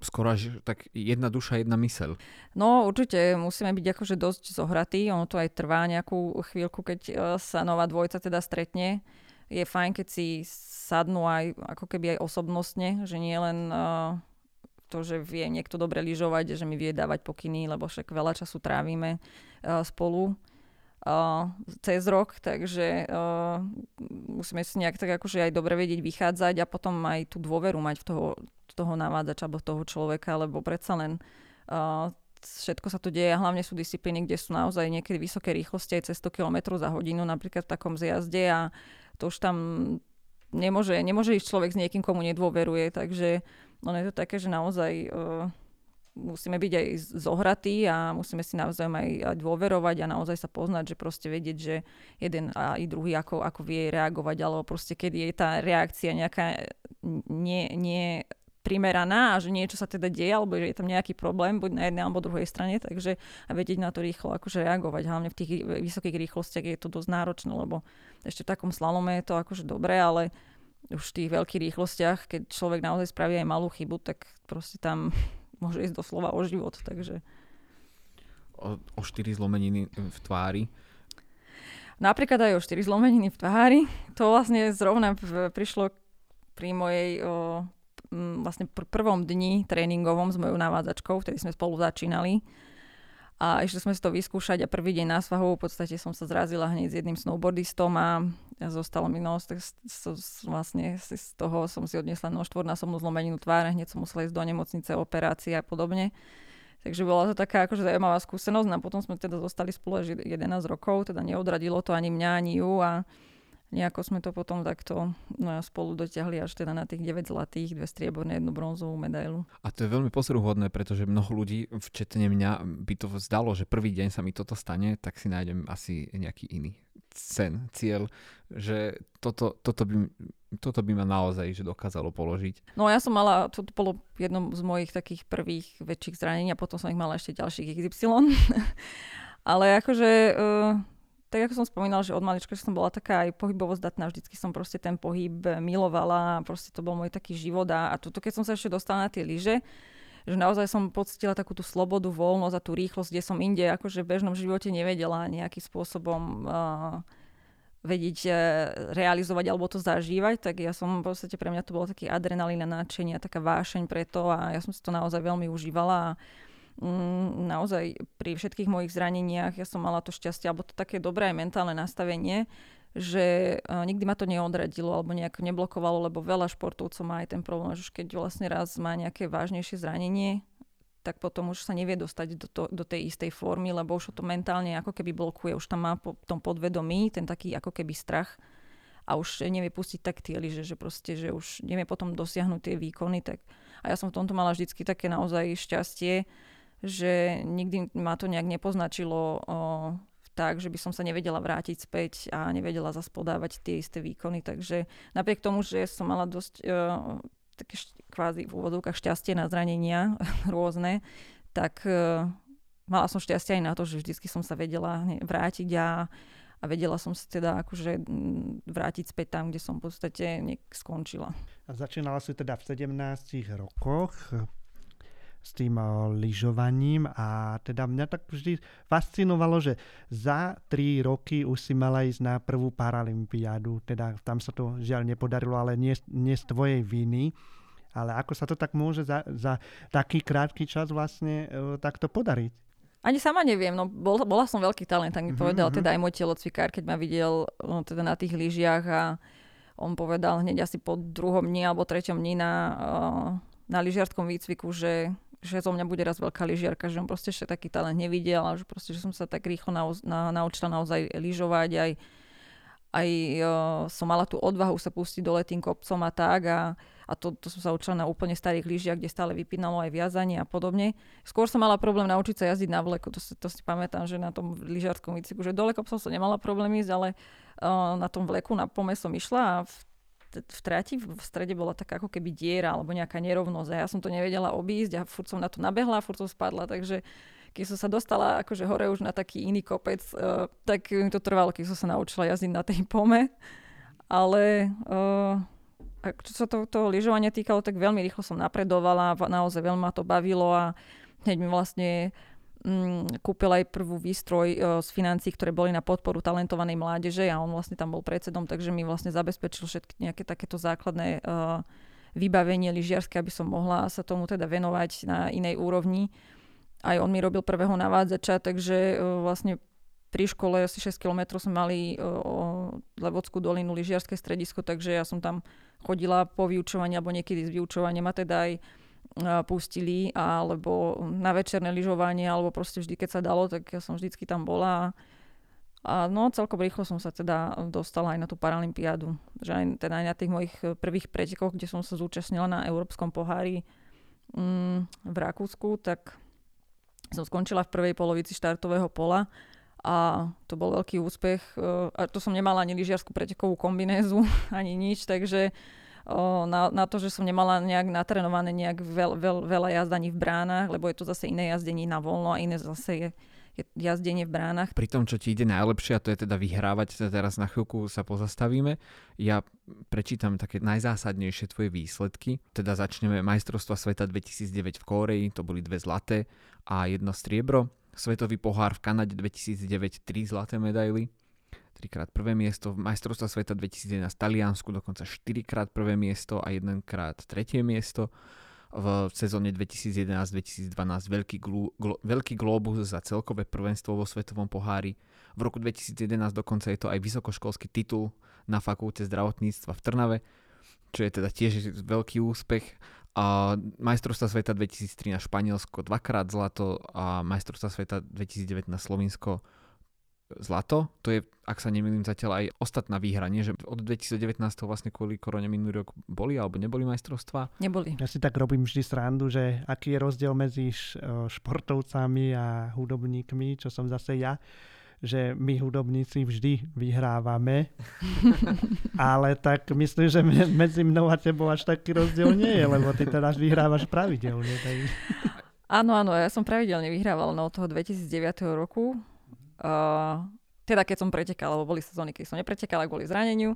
Speaker 1: skoro až tak jedna duša, jedna mysel.
Speaker 2: No určite musíme byť akože dosť zohratí. Ono to aj trvá nejakú chvíľku, keď uh, sa nová dvojca teda stretne. Je fajn, keď si sadnú aj ako keby aj osobnostne, že nie len uh, to, že vie niekto dobre lyžovať, že mi vie dávať pokyny, lebo však veľa času trávime uh, spolu uh, cez rok, takže uh, musíme si nejak tak akože aj dobre vedieť vychádzať a potom aj tú dôveru mať v toho, toho navádzača alebo toho človeka, lebo predsa len uh, všetko sa tu deje a hlavne sú disciplíny, kde sú naozaj niekedy vysoké rýchlosti aj cez 100 km za hodinu, napríklad v takom zjazde a to už tam nemôže, nemôže ísť človek s niekým, komu nedôveruje, takže ono je to také, že naozaj uh, musíme byť aj zohratí a musíme si navzájom aj, dôverovať a naozaj sa poznať, že proste vedieť, že jeden a i druhý ako, ako vie reagovať, alebo proste kedy je tá reakcia nejaká nie, nie primeraná a že niečo sa teda deje, alebo že je tam nejaký problém, buď na jednej alebo druhej strane, takže a vedieť na to rýchlo akože reagovať, hlavne v tých vysokých rýchlostiach je to dosť náročné, lebo ešte v takom slalome je to akože dobré, ale už v tých veľkých rýchlostiach, keď človek naozaj spraví aj malú chybu, tak proste tam môže ísť doslova o život, takže...
Speaker 1: O, o štyri zlomeniny v tvári?
Speaker 2: Napríklad aj o štyri zlomeniny v tvári. To vlastne zrovna prišlo pri mojej o, vlastne pr- prvom dni tréningovom s mojou navádzačkou, vtedy sme spolu začínali. A išli sme si to vyskúšať a prvý deň na svahu v podstate som sa zrazila hneď s jedným snowboardistom a zostalo mi nos, tak vlastne z toho som si odnesla no štvornásobnú zlomeninu tváre, hneď som musela ísť do nemocnice, operácie a podobne. Takže bola to taká akože zaujímavá skúsenosť no a potom sme teda zostali spolu až 11 rokov, teda neodradilo to ani mňa, ani ju a nejako sme to potom takto no, spolu dotiahli až teda na tých 9 zlatých, dve strieborné, jednu bronzovú medailu.
Speaker 1: A to je veľmi posruhodné, pretože mnoho ľudí, včetne mňa, by to zdalo, že prvý deň sa mi toto stane, tak si nájdem asi nejaký iný sen, cieľ, že toto, toto by toto by ma naozaj že dokázalo položiť.
Speaker 2: No ja som mala, to bolo jedno z mojich takých prvých väčších zranení a potom som ich mala ešte ďalších XY. *laughs* Ale akože, uh, tak ako som spomínala, že od malička som bola taká aj pohybovo zdatná, vždycky som proste ten pohyb milovala, proste to bol môj taký život a, a tuto, keď som sa ešte dostala na tie lyže, že naozaj som pocitila takú tú slobodu, voľnosť a tú rýchlosť, kde som inde akože v bežnom živote nevedela nejakým spôsobom uh, vedieť uh, realizovať alebo to zažívať, tak ja som v podstate pre mňa to bolo taký adrenalín a náčenie, taká vášeň pre to a ja som si to naozaj veľmi užívala a mm, naozaj pri všetkých mojich zraneniach ja som mala to šťastie alebo to také dobré mentálne nastavenie, že uh, nikdy ma to neodradilo alebo nejak neblokovalo, lebo veľa športovcov má aj ten problém, že keď vlastne raz má nejaké vážnejšie zranenie, tak potom už sa nevie dostať do, to, do tej istej formy, lebo už to mentálne ako keby blokuje, už tam má po tom podvedomí ten taký ako keby strach a už nevie pustiť tak tie lyže, že proste, že už nevie potom dosiahnuť tie výkony. Tak... A ja som v tomto mala vždycky také naozaj šťastie, že nikdy ma to nejak nepoznačilo o, tak, že by som sa nevedela vrátiť späť a nevedela zase podávať tie isté výkony. Takže napriek tomu, že som mala dosť uh, také kvázi v úvodovkách šťastie na zranenia *laughs* rôzne, tak uh, mala som šťastie aj na to, že vždycky som sa vedela vrátiť a, a vedela som sa teda akože vrátiť späť tam, kde som v podstate skončila.
Speaker 3: A začínala si teda v 17 rokoch s tým lyžovaním a teda mňa tak vždy fascinovalo, že za tri roky už si mala ísť na prvú paralympiádu, teda tam sa to žiaľ nepodarilo, ale nie, nie z tvojej viny. Ale ako sa to tak môže za, za taký krátky čas vlastne e, takto podariť?
Speaker 2: Ani sama neviem, no bol, bola som veľký talent, tak mi mm-hmm. povedal mhm. teda aj môj telocvikár, keď ma videl no, teda na tých lyžiach a on povedal hneď asi po druhom dni alebo treťom dni na, na lyžiarskom výcviku, že že zo mňa bude raz veľká lyžiarka, že on proste ešte taký talent nevidel a že proste, že som sa tak rýchlo nau, na, naučila naozaj lyžovať aj, aj uh, som mala tú odvahu sa pustiť dole tým kopcom a tak a, a to, to som sa učila na úplne starých lyžiach, kde stále vypínalo aj viazanie a podobne. Skôr som mala problém naučiť sa jazdiť na vleku, to si, to si pamätám, že na tom lyžiarskom výciku, že dole kopcom som nemala problém ísť, ale uh, na tom vleku na pome som išla a v v trati v strede bola taká ako keby diera alebo nejaká nerovnosť a ja som to nevedela obísť a furt som na to nabehla, furt som spadla, takže keď som sa dostala akože hore už na taký iný kopec, uh, tak mi to trvalo, keď som sa naučila jazdiť na tej pome. Ale uh, čo sa to, toho lyžovania týkalo, tak veľmi rýchlo som napredovala, naozaj veľmi ma to bavilo a hneď mi vlastne kúpil aj prvú výstroj uh, z financí, ktoré boli na podporu talentovanej mládeže a on vlastne tam bol predsedom, takže mi vlastne zabezpečil všetky nejaké takéto základné uh, vybavenie lyžiarske, aby som mohla sa tomu teda venovať na inej úrovni. Aj on mi robil prvého navádzača, takže uh, vlastne pri škole asi 6 km sme mali Levodskú dolinu lyžiarske stredisko, takže ja som tam chodila po vyučovaní alebo niekedy z vyučovania a teda aj pustili, alebo na večerné lyžovanie, alebo proste vždy, keď sa dalo, tak ja som vždycky tam bola. A no celkom rýchlo som sa teda dostala aj na tú Paralympiádu. Že aj, teda aj na tých mojich prvých pretekoch, kde som sa zúčastnila na Európskom pohári mm, v Rakúsku, tak som skončila v prvej polovici štartového pola a to bol veľký úspech. A to som nemala ani lyžiarskú pretekovú kombinézu, *laughs* ani nič, takže na, na to, že som nemala nejak natrenované nejak veľ, veľ, veľa jazdaní v bránach, lebo je to zase iné jazdenie na voľno a iné zase je, jazdenie v bránach.
Speaker 1: Pri tom, čo ti ide najlepšie, a to je teda vyhrávať, teraz na chvíľku sa pozastavíme, ja prečítam také najzásadnejšie tvoje výsledky. Teda začneme majstrovstva sveta 2009 v Kóreji, to boli dve zlaté a jedno striebro. Svetový pohár v Kanade 2009, tri zlaté medaily trikrát prvé miesto, v majstrovstva sveta 2011 v Taliansku dokonca 4 krát prvé miesto a jedenkrát tretie miesto. V sezóne 2011-2012 veľký, glu, glo, veľký globus za celkové prvenstvo vo svetovom pohári. V roku 2011 dokonca je to aj vysokoškolský titul na fakulte zdravotníctva v Trnave, čo je teda tiež veľký úspech. A majstrovstva sveta 2013 Španielsko dvakrát zlato a majstrovstva sveta 2019 Slovinsko zlato. To je, ak sa nemýlim, zatiaľ aj ostatná výhra, nie? Že od 2019 vlastne kvôli korone minulý rok boli alebo neboli majstrovstvá?
Speaker 2: Neboli.
Speaker 3: Ja si tak robím vždy srandu, že aký je rozdiel medzi športovcami a hudobníkmi, čo som zase ja že my hudobníci vždy vyhrávame. *laughs* Ale tak myslím, že medzi mnou a tebou až taký rozdiel nie je, lebo ty teraz vyhrávaš pravidelne. Tak...
Speaker 2: Áno, áno, ja som pravidelne vyhrával no od toho 2009 roku. Uh, teda keď som pretekala, lebo boli sezóny, keď som nepretekala kvôli zraneniu.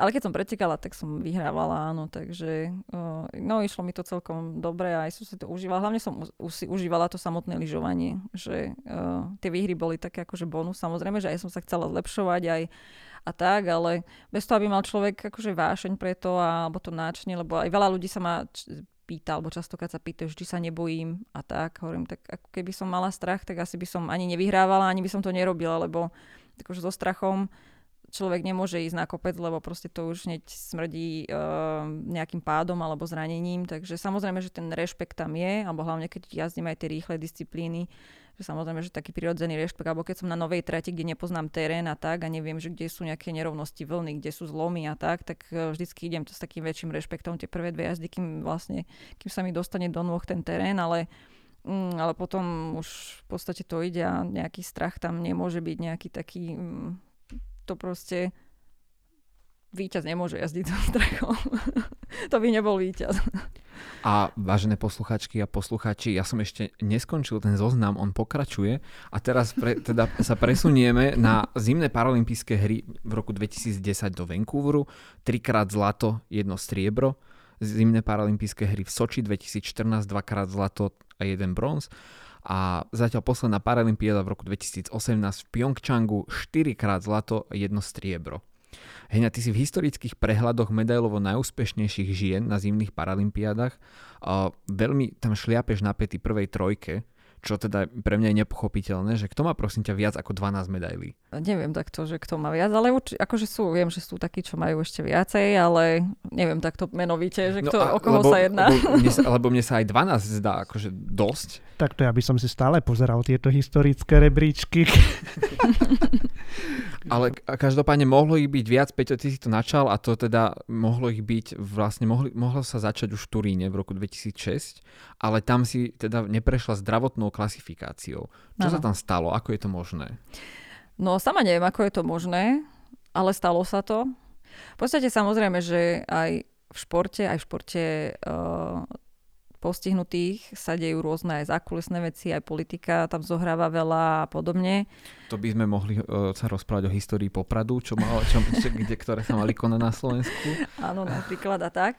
Speaker 2: Ale keď som pretekala, tak som vyhrávala, áno. Takže uh, no, išlo mi to celkom dobre a aj som si to užívala. Hlavne som u, si užívala to samotné lyžovanie. Že uh, tie výhry boli také akože bonus. Samozrejme, že aj som sa chcela zlepšovať aj a tak, ale bez toho, aby mal človek akože vášeň pre to alebo to náčne, lebo aj veľa ľudí sa ma pýta, alebo častokrát sa pýtajú, či sa nebojím a tak. Hovorím, tak ako keby som mala strach, tak asi by som ani nevyhrávala, ani by som to nerobila, lebo akože so strachom človek nemôže ísť na kopec, lebo proste to už hneď smrdí uh, nejakým pádom alebo zranením. Takže samozrejme, že ten rešpekt tam je, alebo hlavne keď jazdím aj tie rýchle disciplíny, že samozrejme, že taký prirodzený rešpekt, alebo keď som na novej trati, kde nepoznám terén a tak a neviem, že kde sú nejaké nerovnosti vlny, kde sú zlomy a tak, tak uh, vždycky idem to s takým väčším rešpektom tie prvé dve jazdy, kým vlastne, kým sa mi dostane do nôh ten terén, ale Mm, ale potom už v podstate to ide a nejaký strach tam nemôže byť nejaký taký, mm, to proste víťaz nemôže jazdiť *laughs* so strachom. to by nebol víťaz.
Speaker 1: A vážené posluchačky a posluchači, ja som ešte neskončil ten zoznam, on pokračuje a teraz pre, teda sa presunieme na zimné paralympijské hry v roku 2010 do Vancouveru. Trikrát zlato, jedno striebro zimné paralympijské hry v Soči 2014, dvakrát zlato a jeden bronz. A zatiaľ posledná paralympiáda v roku 2018 v Pyeongchangu 4 krát zlato jedno striebro. Heňa, ty si v historických prehľadoch medailovo najúspešnejších žien na zimných paralympiádach. Veľmi tam šliapeš na pety prvej trojke čo teda pre mňa je nepochopiteľné, že kto má prosím ťa viac ako 12 medailí?
Speaker 2: Neviem takto, že kto má viac, ale urči, akože sú, viem, že sú takí, čo majú ešte viacej, ale neviem takto menovite, že no kto, no a, o koho lebo, sa jedná.
Speaker 1: Lebo mne, sa, *laughs* lebo mne sa aj 12 zdá akože dosť.
Speaker 3: Takto ja by som si stále pozeral tieto historické rebríčky. *laughs*
Speaker 1: Ale každopádne mohlo ich byť viac, Peťo, ty si to načal a to teda mohlo ich byť, vlastne mohli, mohlo sa začať už v Turíne v roku 2006, ale tam si teda neprešla zdravotnou klasifikáciou. Čo ano. sa tam stalo? Ako je to možné?
Speaker 2: No sama neviem, ako je to možné, ale stalo sa to. V podstate samozrejme, že aj v športe, aj v športe uh, postihnutých sa dejú rôzne aj zákulisné veci, aj politika tam zohráva veľa a podobne.
Speaker 1: To by sme mohli uh, sa rozprávať o histórii Popradu, čo mal, čo, čo, kde, ktoré sa mali konať na Slovensku.
Speaker 2: Áno, napríklad a tak.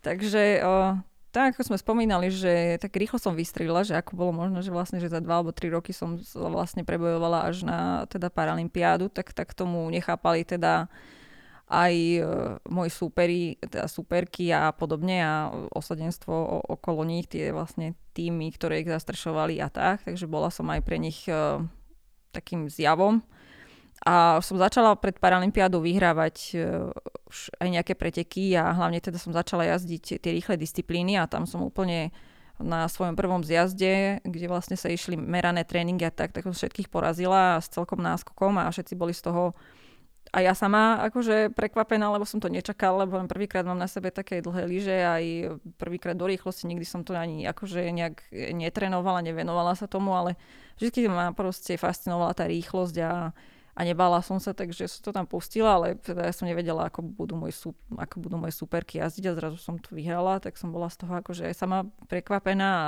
Speaker 2: Takže uh, tak ako sme spomínali, že tak rýchlo som vystrelila, že ako bolo možné, že vlastne že za dva alebo tri roky som vlastne prebojovala až na teda Paralympiádu, tak, tak tomu nechápali teda aj e, moji súperi, teda súperky a podobne a osadenstvo okolo nich, tie vlastne týmy, ktoré ich zastrešovali a tak, takže bola som aj pre nich uh, takým zjavom. A som začala pred Paralympiádou vyhrávať uh, už aj nejaké preteky a hlavne teda som začala jazdiť tie rýchle disciplíny a tam som úplne na svojom prvom zjazde, kde vlastne sa išli merané tréningy a tak, tak som všetkých porazila s celkom náskokom a všetci boli z toho a ja sama akože prekvapená, lebo som to nečakala, lebo len prvýkrát mám na sebe také dlhé lyže, aj prvýkrát do rýchlosti, nikdy som to ani akože nejak netrenovala, nevenovala sa tomu, ale vždy ma proste fascinovala tá rýchlosť a, a nebala som sa, takže som to tam pustila, ale teda ja som nevedela, ako budú, môj, ako budú moje superky jazdiť a zrazu som to vyhrala, tak som bola z toho akože sama prekvapená a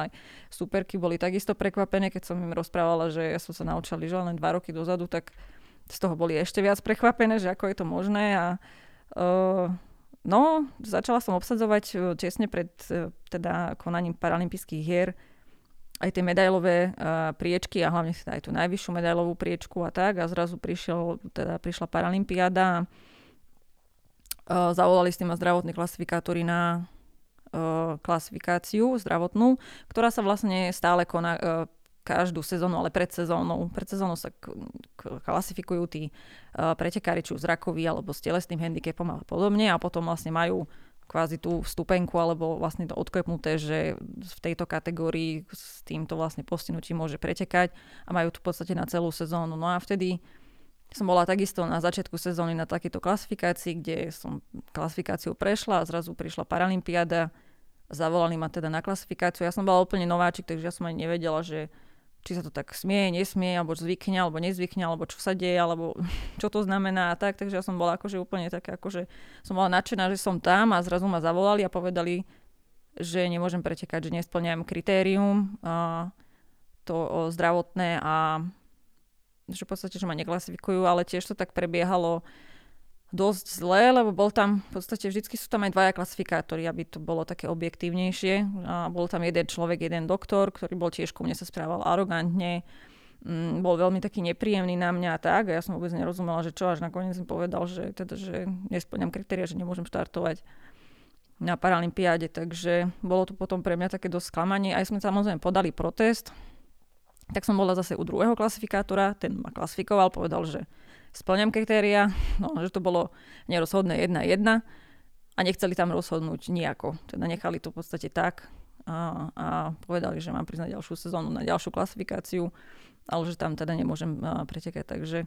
Speaker 2: superky boli takisto prekvapené, keď som im rozprávala, že ja som sa naučila lyžovať len dva roky dozadu, tak z toho boli ešte viac prekvapené, že ako je to možné a uh, no, začala som obsadzovať uh, tesne pred uh, teda konaním paralympijských hier aj tie medailové uh, priečky a hlavne aj tú najvyššiu medailovú priečku a tak. A zrazu prišiel, teda prišla Paralympiáda. Uh, zavolali s tým zdravotní klasifikátory na uh, klasifikáciu zdravotnú, ktorá sa vlastne stále koná, každú sezónu, ale pred sezónou. Pred sezónou sa klasifikujú tí uh, pretekári, či už alebo s telesným handicapom a podobne. A potom vlastne majú kvázi tú stupenku alebo vlastne to odklepnuté, že v tejto kategórii s týmto vlastne postihnutím môže pretekať a majú to v podstate na celú sezónu. No a vtedy som bola takisto na začiatku sezóny na takéto klasifikácii, kde som klasifikáciu prešla a zrazu prišla Paralympiáda. Zavolali ma teda na klasifikáciu. Ja som bola úplne nováčik, takže ja som ani nevedela, že či sa to tak smie, nesmie, alebo zvykne, alebo nezvykne, alebo čo sa deje, alebo *laughs* čo to znamená a tak. Takže ja som bola akože úplne taká, akože som bola nadšená, že som tam a zrazu ma zavolali a povedali, že nemôžem pretekať, že nesplňujem kritérium a to zdravotné a že v podstate, že ma neklasifikujú, ale tiež to tak prebiehalo dosť zle, lebo bol tam, v podstate vždy sú tam aj dvaja klasifikátori, aby to bolo také objektívnejšie. A bol tam jeden človek, jeden doktor, ktorý bol tiež ku mne sa správal arogantne, mm, bol veľmi taký nepríjemný na mňa a tak. A ja som vôbec nerozumela, že čo, až nakoniec mi povedal, že, teda, že nesplňam kritéria, že nemôžem štartovať na Paralympiáde, takže bolo to potom pre mňa také dosť sklamanie. Aj sme samozrejme podali protest, tak som bola zase u druhého klasifikátora, ten ma klasifikoval, povedal, že splňam kritéria, no, že to bolo nerozhodné 1-1 a nechceli tam rozhodnúť nejako. Teda nechali to v podstate tak a, a povedali, že mám priznať ďalšiu sezónu na ďalšiu klasifikáciu, ale že tam teda nemôžem pretekať. Takže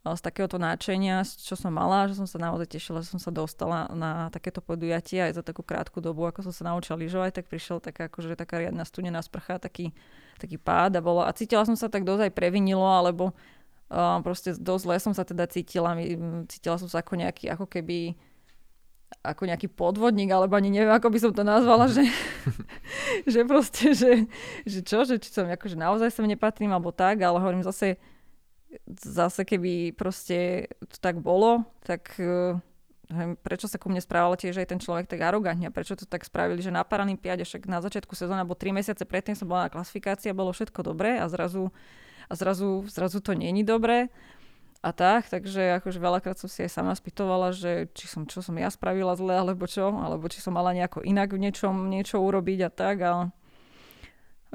Speaker 2: z takéhoto náčenia, čo som mala, že som sa naozaj tešila, že som sa dostala na takéto podujatie aj za takú krátku dobu, ako som sa naučila lyžovať, tak prišiel taká, akože taká riadna studená sprcha, taký, taký pád a bolo. A cítila som sa tak dosť previnilo, alebo uh, proste dosť zle som sa teda cítila. Cítila som sa ako nejaký, ako keby ako nejaký podvodník, alebo ani neviem, ako by som to nazvala, že, *laughs* že proste, že, že čo, že či som akože naozaj sem nepatrím, alebo tak, ale hovorím zase, zase keby proste to tak bolo, tak uh, prečo sa ku mne správal tiež aj ten človek tak arogantne, prečo to tak spravili, že na Paralympiáde však na začiatku sezóny, alebo 3 mesiace predtým som bola na klasifikácii a bolo všetko dobré a zrazu, a zrazu, zrazu to není dobré a tak, takže akože veľakrát som si aj sama spýtovala, že či som, čo som ja spravila zle, alebo čo, alebo či som mala nejako inak v niečom niečo urobiť a tak, ale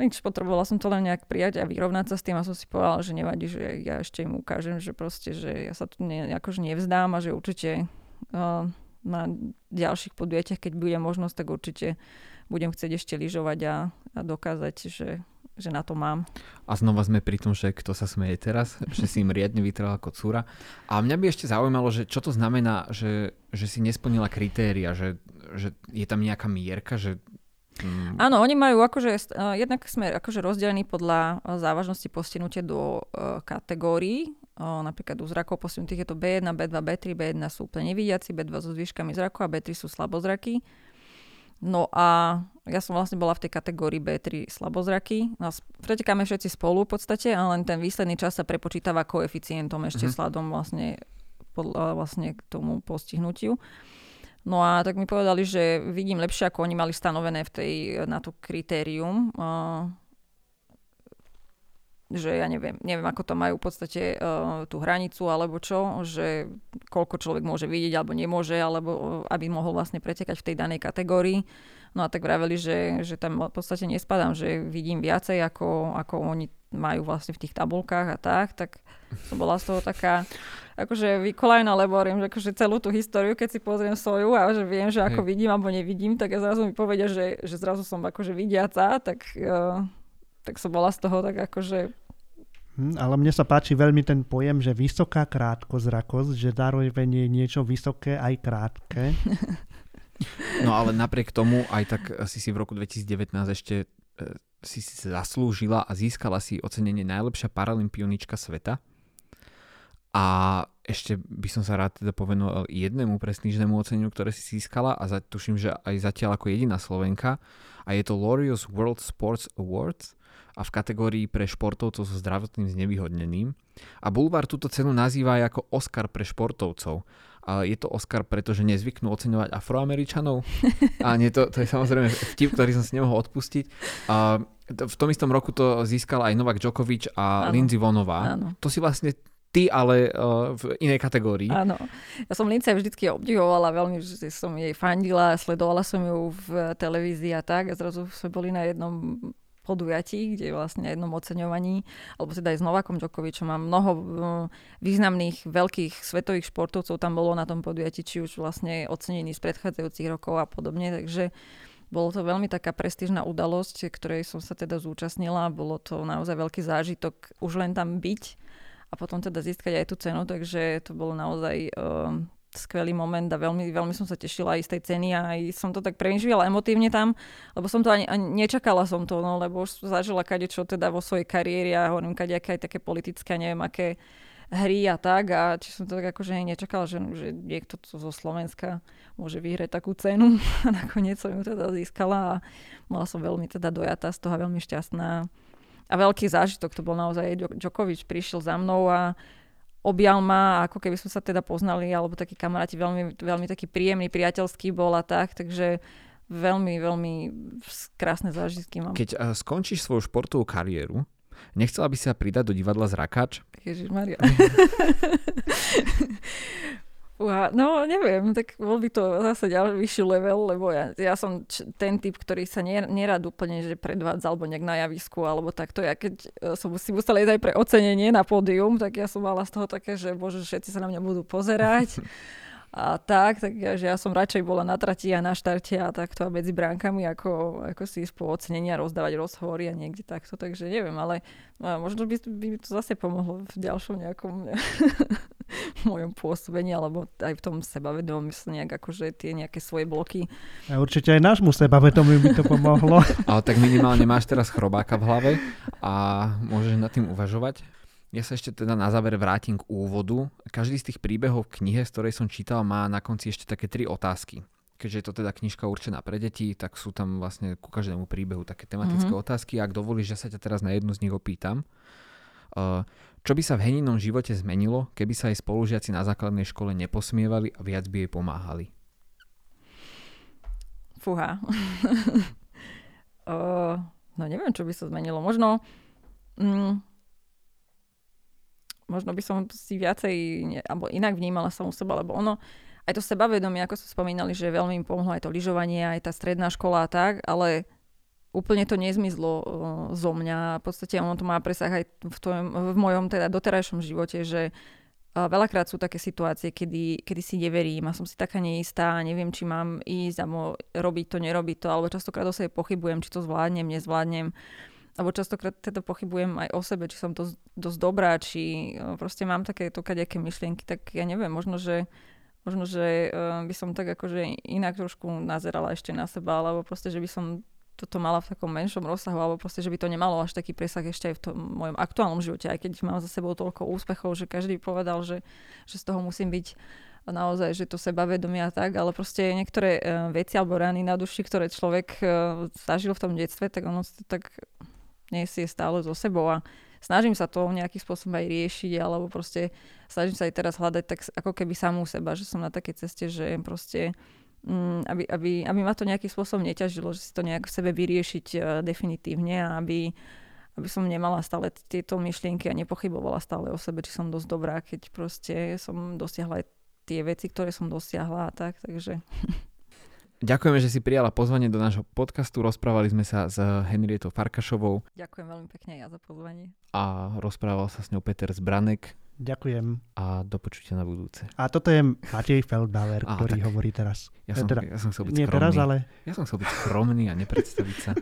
Speaker 2: nič, potrebovala som to len nejak prijať a vyrovnať sa s tým a som si povedala, že nevadí, že ja ešte im ukážem, že proste, že ja sa tu ne, akože nevzdám a že určite uh, na ďalších podujatiach, keď bude možnosť, tak určite budem chcieť ešte lyžovať a, a dokázať, že, že na to mám.
Speaker 1: A znova sme pri tom, že kto sa smeje teraz, že si im riadne vytrela ako cúra. A mňa by ešte zaujímalo, že čo to znamená, že, že si nesplnila kritéria, že, že je tam nejaká mierka, že
Speaker 2: Mm. Áno, oni majú akože, uh, jednak sme akože rozdelení podľa uh, závažnosti postihnutia do uh, kategórií. Napríklad u zrakov postihnutých je to B1, B2, B3, B1 sú úplne nevidiaci, B2 so zvyškami zraku a B3 sú slabozraky. No a ja som vlastne bola v tej kategórii B3 slabozraky. No, pretekáme všetci spolu v podstate, ale len ten výsledný čas sa prepočítava koeficientom ešte mm-hmm. sladom vlastne, podľa, vlastne k tomu postihnutiu. No a tak mi povedali, že vidím lepšie, ako oni mali stanovené v tej, na to kritérium. Uh, že ja neviem, neviem, ako to majú v podstate uh, tú hranicu alebo čo, že koľko človek môže vidieť alebo nemôže, alebo uh, aby mohol vlastne pretekať v tej danej kategórii. No a tak vraveli, že, že tam v podstate nespadám, že vidím viacej, ako, ako oni majú vlastne v tých tabulkách a tak, tak som bola z toho taká akože vykolajná, lebo hovorím, že akože celú tú históriu, keď si pozriem svoju a že viem, že ako Hej. vidím alebo nevidím, tak ja zrazu mi povedia, že, že zrazu som akože vidiaca, tak, uh, tak som bola z toho tak akože
Speaker 3: Hm, ale mne sa páči veľmi ten pojem, že vysoká krátkozrakosť, že zároveň je niečo vysoké aj krátke. *laughs*
Speaker 1: No ale napriek tomu aj tak si si v roku 2019 ešte e, si si zaslúžila a získala si ocenenie najlepšia paralympionička sveta. A ešte by som sa rád teda povenoval jednému prestížnemu oceneniu, ktoré si získala a za, tuším, že aj zatiaľ ako jediná Slovenka. A je to Laureus World Sports Awards a v kategórii pre športovcov so zdravotným znevýhodneným. A Bulvar túto cenu nazýva aj ako Oscar pre športovcov. A je to Oscar, pretože nezvyknú oceňovať afroameričanov. A nie, to, to je samozrejme vtip, ktorý som si nemohol odpustiť. A v tom istom roku to získal aj Novak Djokovic a ano. Lindsey Vonová. To si vlastne ty, ale uh, v inej kategórii.
Speaker 2: Áno. Ja som Lince vždycky obdivovala, veľmi že som jej fandila, sledovala som ju v televízii a tak. A zrazu sme boli na jednom podujatí, kde vlastne na jednom oceňovaní, alebo teda aj s Novakom Djokovičom a mnoho významných veľkých svetových športovcov tam bolo na tom podujatí, či už vlastne ocenení z predchádzajúcich rokov a podobne, takže bolo to veľmi taká prestížna udalosť, ktorej som sa teda zúčastnila. Bolo to naozaj veľký zážitok už len tam byť a potom teda získať aj tú cenu, takže to bolo naozaj uh, skvelý moment a veľmi, veľmi som sa tešila aj z tej ceny a aj som to tak prežívala emotívne tam, lebo som to ani, ani nečakala som to, no, lebo už zažila kade čo teda vo svojej kariére a hovorím kade aké aj také politické, neviem aké hry a tak a či som to tak akože nečakala, že, že niekto zo Slovenska môže vyhrať takú cenu *laughs* a nakoniec som ju teda získala a bola som veľmi teda dojatá z toho veľmi šťastná. A veľký zážitok to bol naozaj, Djokovic prišiel za mnou a objal ma, ako keby sme sa teda poznali, alebo takí kamaráti, veľmi, veľmi taký príjemný, priateľský bol a tak, takže veľmi, veľmi krásne zážitky mám.
Speaker 1: Keď uh, skončíš svoju športovú kariéru, nechcela by sa pridať do divadla Zrakáč?
Speaker 2: Ježišmaria. *laughs* Uha, no neviem, tak bol by to zase ďalší vyšší level, lebo ja, ja som č- ten typ, ktorý sa nerad úplne že predvádza alebo nejak na javisku alebo takto. Ja keď e, som si musela ísť aj pre ocenenie na pódium, tak ja som mala z toho také, že bože, všetci sa na mňa budú pozerať. a tak, tak ja, som radšej bola na trati a na štarte a takto a medzi bránkami, ako, ako si ísť po ocenenia rozdávať rozhovory a niekde takto, takže neviem, ale možno by, by to zase pomohlo v ďalšom nejakom *laughs* mojom pôsobení, alebo aj v tom sebavedomí sa nejak akože tie nejaké svoje bloky.
Speaker 3: A určite aj nášmu sebavedomiu by to pomohlo. *laughs*
Speaker 1: ale tak minimálne máš teraz chrobáka v hlave a môžeš nad tým uvažovať. Ja sa ešte teda na záver vrátim k úvodu. Každý z tých príbehov v knihe, z ktorej som čítal, má na konci ešte také tri otázky. Keďže je to teda knižka určená pre deti, tak sú tam vlastne ku každému príbehu také tematické mm-hmm. otázky. Ak dovolíš, že sa ťa teraz na jednu z nich opýtam. Uh, čo by sa v Heninom živote zmenilo, keby sa aj spolužiaci na základnej škole neposmievali a viac by jej pomáhali?
Speaker 2: Fúha. uh, *laughs* no neviem, čo by sa zmenilo. Možno... Mm, možno by som si viacej, alebo inak vnímala u seba, lebo ono, aj to sebavedomie, ako sme spomínali, že veľmi im pomohlo aj to lyžovanie, aj tá stredná škola a tak, ale úplne to nezmizlo uh, zo mňa. V podstate ono to má presah aj v, tvojom, v mojom teda doterajšom živote, že uh, veľakrát sú také situácie, kedy, kedy si neverím a som si taká neistá, neviem, či mám ísť alebo robiť to, nerobiť to, alebo častokrát o sebe pochybujem, či to zvládnem, nezvládnem. Alebo častokrát teda pochybujem aj o sebe, či som dosť, dosť dobrá, či uh, proste mám takéto kadejaké myšlienky, tak ja neviem, možno, že možno, že by som tak akože inak trošku nazerala ešte na seba, alebo proste, že by som toto mala v takom menšom rozsahu, alebo proste, že by to nemalo až taký presah ešte aj v tom mojom aktuálnom živote, aj keď mám za sebou toľko úspechov, že každý povedal, že, že z toho musím byť naozaj, že to sebavedomie a tak, ale proste niektoré uh, veci alebo rány na duši, ktoré človek uh, zažil v tom detstve, tak ono to tak nesie stále so sebou a snažím sa to nejakým spôsobom aj riešiť, alebo proste snažím sa aj teraz hľadať tak ako keby samú seba, že som na takej ceste, že proste aby, aby, aby ma to nejakým spôsobom neťažilo, že si to nejak v sebe vyriešiť uh, definitívne a aby, aby som nemala stále tieto myšlienky a nepochybovala stále o sebe, či som dosť dobrá, keď proste som dosiahla aj tie veci, ktoré som dosiahla a tak, takže... *laughs*
Speaker 1: Ďakujeme, že si prijala pozvanie do nášho podcastu. Rozprávali sme sa s Henrietou Farkašovou.
Speaker 2: Ďakujem veľmi pekne ja za pozvanie.
Speaker 1: A rozprával sa s ňou Peter Zbranek.
Speaker 3: Ďakujem.
Speaker 1: A do počutia na budúce.
Speaker 3: A toto je Matej Feldbauer, a, ktorý tak. hovorí teraz.
Speaker 1: Ja som, teda, ja som chcel byť nie
Speaker 3: skromný. teraz, ale...
Speaker 1: Ja som chcel byť skromný a nepredstaviť sa. *laughs*